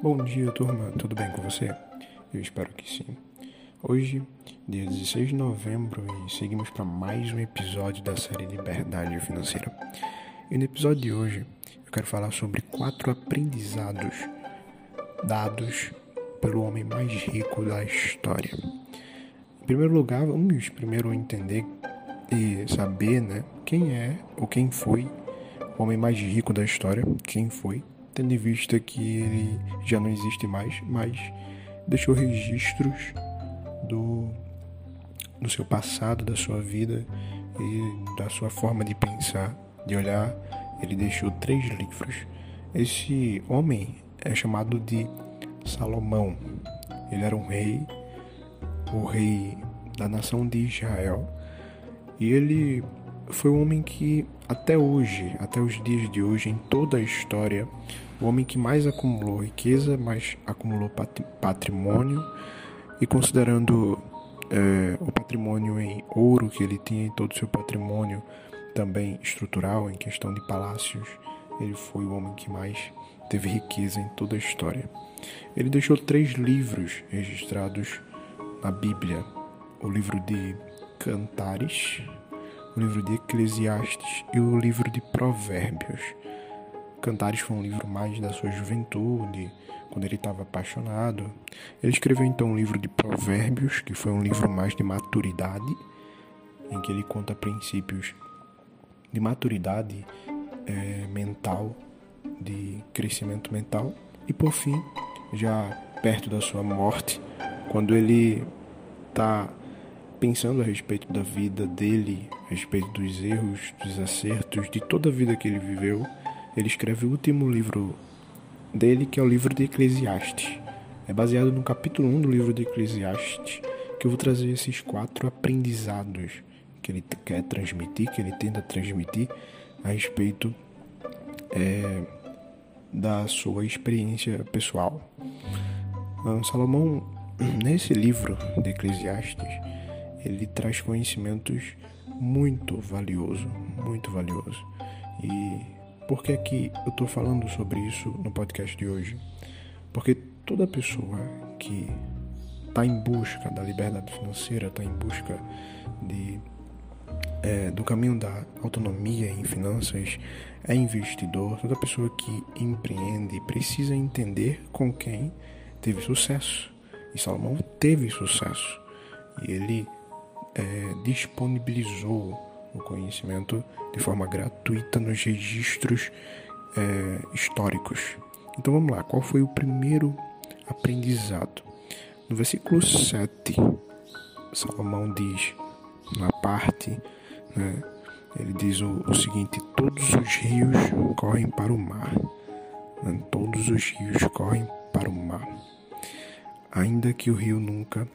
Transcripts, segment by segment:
Bom dia, turma. Tudo bem com você? Eu espero que sim. Hoje, dia 16 de novembro, e seguimos para mais um episódio da série Liberdade Financeira. E no episódio de hoje, eu quero falar sobre quatro aprendizados dados pelo homem mais rico da história. Em primeiro lugar, vamos primeiro entender e saber, né, quem é ou quem foi o homem mais rico da história, quem foi tendo em vista que ele já não existe mais, mas deixou registros do, do seu passado, da sua vida e da sua forma de pensar, de olhar. Ele deixou três livros. Esse homem é chamado de Salomão. Ele era um rei, o rei da nação de Israel. E ele foi um homem que até hoje, até os dias de hoje, em toda a história, o homem que mais acumulou riqueza, mais acumulou patrimônio, e considerando é, o patrimônio em ouro que ele tinha em todo o seu patrimônio, também estrutural, em questão de palácios, ele foi o homem que mais teve riqueza em toda a história. Ele deixou três livros registrados na Bíblia: o livro de Cantares, o livro de Eclesiastes e o livro de Provérbios. Cantares foi um livro mais da sua juventude, quando ele estava apaixonado. Ele escreveu então um livro de Provérbios, que foi um livro mais de maturidade, em que ele conta princípios de maturidade é, mental, de crescimento mental. E por fim, já perto da sua morte, quando ele está pensando a respeito da vida dele, a respeito dos erros, dos acertos, de toda a vida que ele viveu, ele escreve o último livro dele, que é o livro de Eclesiastes. É baseado no capítulo 1 do livro de Eclesiastes, que eu vou trazer esses quatro aprendizados que ele quer transmitir, que ele tenta transmitir a respeito é, da sua experiência pessoal. Ah, Salomão, nesse livro de Eclesiastes, ele traz conhecimentos muito valioso, muito valioso. E por que é que eu estou falando sobre isso no podcast de hoje? Porque toda pessoa que está em busca da liberdade financeira, está em busca de, é, do caminho da autonomia em finanças, é investidor, toda pessoa que empreende precisa entender com quem teve sucesso. E Salomão teve sucesso. E ele é, disponibilizou o conhecimento de forma gratuita nos registros é, históricos. Então vamos lá, qual foi o primeiro aprendizado? No versículo 7, Salomão diz, na parte, né, ele diz o, o, seguinte: Todos os rios correm para o mar, né, todos os rios correm para o mar, ainda que o rio nunca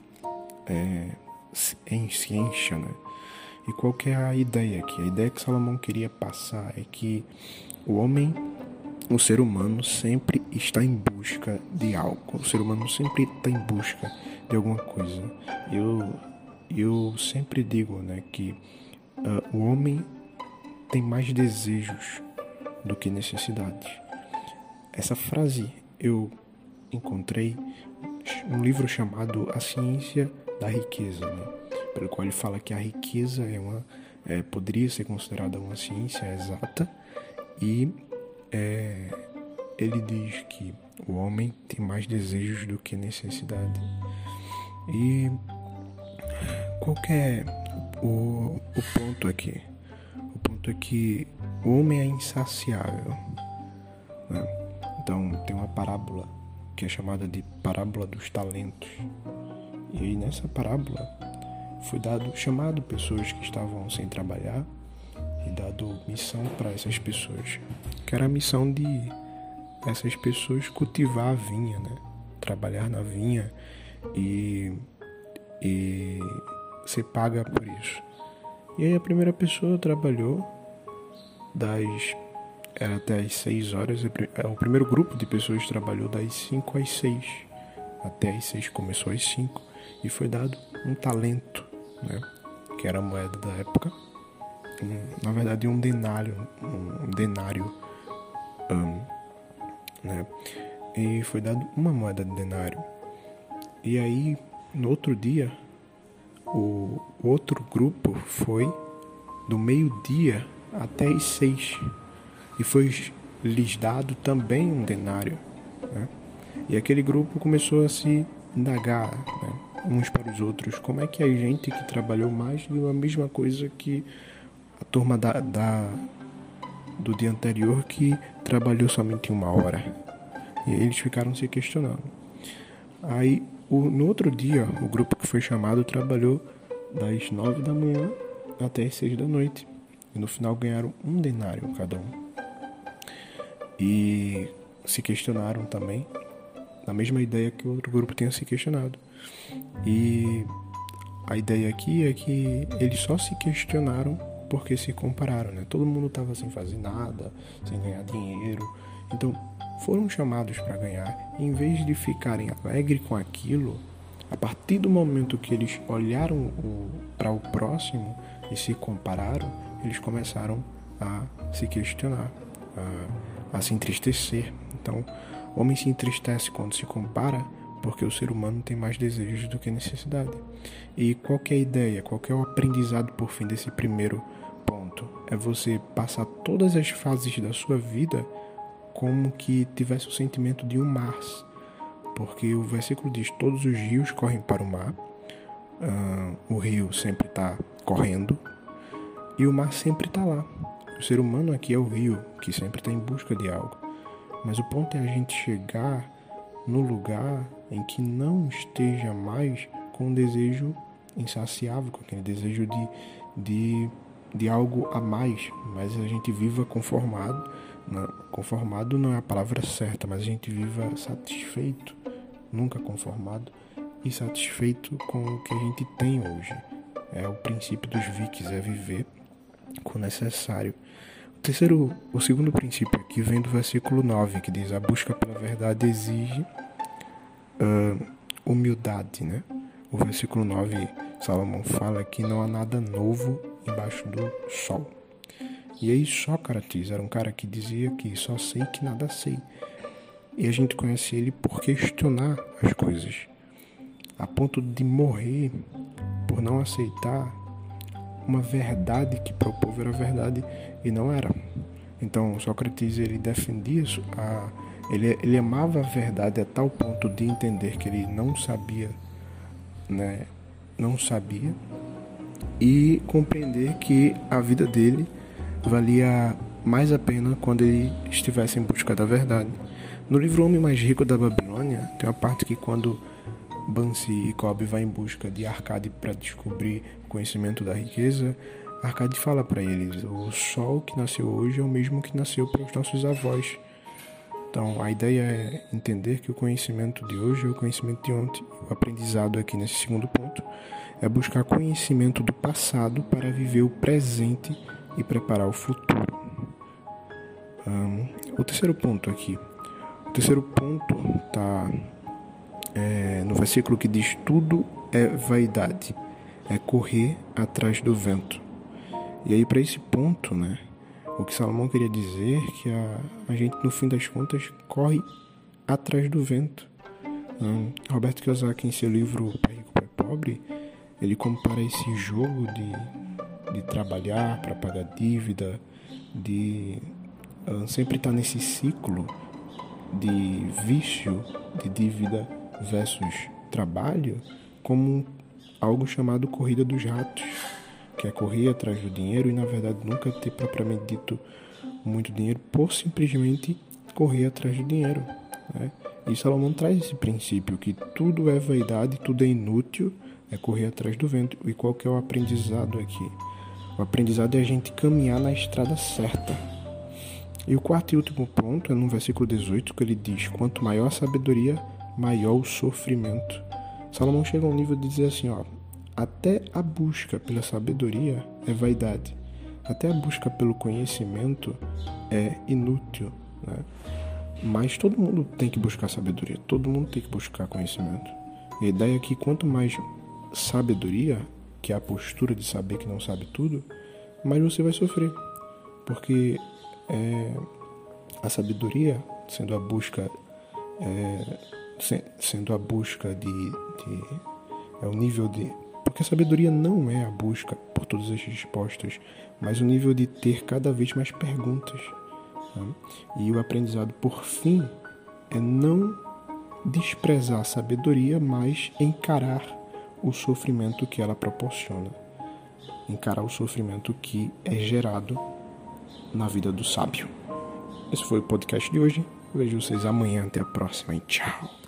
é, se encha, né? E qual que é a ideia aqui? A ideia que Salomão queria passar é que o homem, o ser humano, sempre está em busca de algo. O ser humano sempre está em busca de alguma coisa. Eu, eu sempre digo né, que uh, o homem tem mais desejos do que necessidades. Essa frase eu encontrei um livro chamado A Ciência da Riqueza. Né? Pelo qual ele fala que a riqueza é uma, é, poderia ser considerada uma ciência exata e é, ele diz que o homem tem mais desejos do que necessidade. E qual é o, o ponto aqui? O ponto é que o homem é insaciável. Né? Então tem uma parábola que é chamada de parábola dos talentos. E nessa parábola foi dado chamado pessoas que estavam sem trabalhar e dado missão para essas pessoas, que era a missão de essas pessoas cultivar a vinha, né? Trabalhar na vinha e, e ser paga por isso. E aí a primeira pessoa trabalhou das era até as 6 horas. É, o primeiro grupo de pessoas trabalhou das 5 às 6. Até às 6 começou às 5 e foi dado um talento né? que era a moeda da época. Um, na verdade, um denário, um denário, um, né? e foi dado uma moeda de denário. E aí, no outro dia, o outro grupo foi do meio-dia até as seis e foi lhes dado também um denário. Né? E aquele grupo começou a se indagar né? Uns para os outros como é que a gente que trabalhou mais deu a mesma coisa que a turma da, da do dia anterior que trabalhou somente uma hora. E eles ficaram se questionando. Aí, o, no outro dia, o grupo que foi chamado trabalhou das nove da manhã até as seis da noite. E no final ganharam um denário cada um. E se questionaram também, na mesma ideia que o outro grupo tinha se questionado. E a ideia aqui é que eles só se questionaram porque se compararam, né? Todo mundo estava sem fazer nada, sem ganhar dinheiro. Então, foram chamados para ganhar. Em vez de ficarem alegres com aquilo, a partir do momento que eles olharam para o próximo e se compararam, eles começaram a se questionar, a, a se entristecer. Então, homem se entristece quando se compara porque o ser humano tem mais desejos do que necessidade. E qual é ideia, qual é aprendizado por fim desse primeiro ponto? É você passar todas as fases da sua vida como que tivesse o sentimento de um mar. Porque o versículo diz: Todos os rios correm para o mar, uh, o rio sempre está correndo e o mar sempre está lá. O ser humano aqui é o rio que sempre está em busca de algo. Mas o ponto é a gente chegar no lugar em que não esteja mais com um desejo insaciável, com aquele desejo de, de, de algo a mais, mas a gente viva conformado. Não, conformado não é a palavra certa, mas a gente viva satisfeito, nunca conformado e satisfeito com o que a gente tem hoje. É o princípio dos vikings, é viver com o necessário terceiro, o segundo princípio aqui vem do versículo 9, que diz: A busca pela verdade exige uh, humildade, né? O versículo 9, Salomão fala que não há nada novo embaixo do sol. E aí Sócrates era um cara que dizia que só sei que nada sei. E a gente conhece ele por questionar as coisas, a ponto de morrer por não aceitar uma verdade que para o povo era verdade e não era. Então Sócrates ele defendia a, ele, ele amava a verdade a tal ponto de entender que ele não sabia, né, não sabia e compreender que a vida dele valia mais a pena quando ele estivesse em busca da verdade. No livro Homem Mais Rico da Babilônia, tem uma parte que quando Bansi e Cobb vai em busca de Arcade para descobrir o conhecimento da riqueza, Arcade fala para eles: o sol que nasceu hoje é o mesmo que nasceu para os nossos avós. Então, a ideia é entender que o conhecimento de hoje é o conhecimento de ontem. O aprendizado aqui nesse segundo ponto é buscar conhecimento do passado para viver o presente e preparar o futuro. Um, o terceiro ponto aqui. O terceiro ponto está é, no versículo que diz: tudo é vaidade, é correr atrás do vento. E aí, para esse ponto, né, o que Salomão queria dizer é que a, a gente, no fim das contas, corre atrás do vento. Um, Roberto Kiyosaki, em seu livro Pai Rico, Pai Pobre, ele compara esse jogo de, de trabalhar para pagar dívida, de uh, sempre estar tá nesse ciclo de vício, de dívida versus trabalho como algo chamado corrida dos ratos, que é correr atrás do dinheiro e na verdade nunca ter propriamente dito muito dinheiro por simplesmente correr atrás do dinheiro. Né? E Salomão traz esse princípio que tudo é vaidade, tudo é inútil, é correr atrás do vento. E qual que é o aprendizado aqui? O aprendizado é a gente caminhar na estrada certa. E o quarto e último ponto é no versículo 18 que ele diz: Quanto maior a sabedoria, maior o sofrimento. Salomão chega ao nível de dizer assim, ó, até a busca pela sabedoria é vaidade, até a busca pelo conhecimento é inútil, né? Mas todo mundo tem que buscar sabedoria, todo mundo tem que buscar conhecimento. E a ideia é que quanto mais sabedoria, que é a postura de saber que não sabe tudo, mais você vai sofrer. Porque é, a sabedoria, sendo a busca é, sendo a busca de, de é o nível de porque a sabedoria não é a busca por todas as respostas, mas o nível de ter cada vez mais perguntas. Né? E o aprendizado, por fim, é não desprezar a sabedoria, mas encarar o sofrimento que ela proporciona. Encarar o sofrimento que é gerado na vida do sábio. Esse foi o podcast de hoje. Vejo vocês amanhã. Até a próxima e tchau.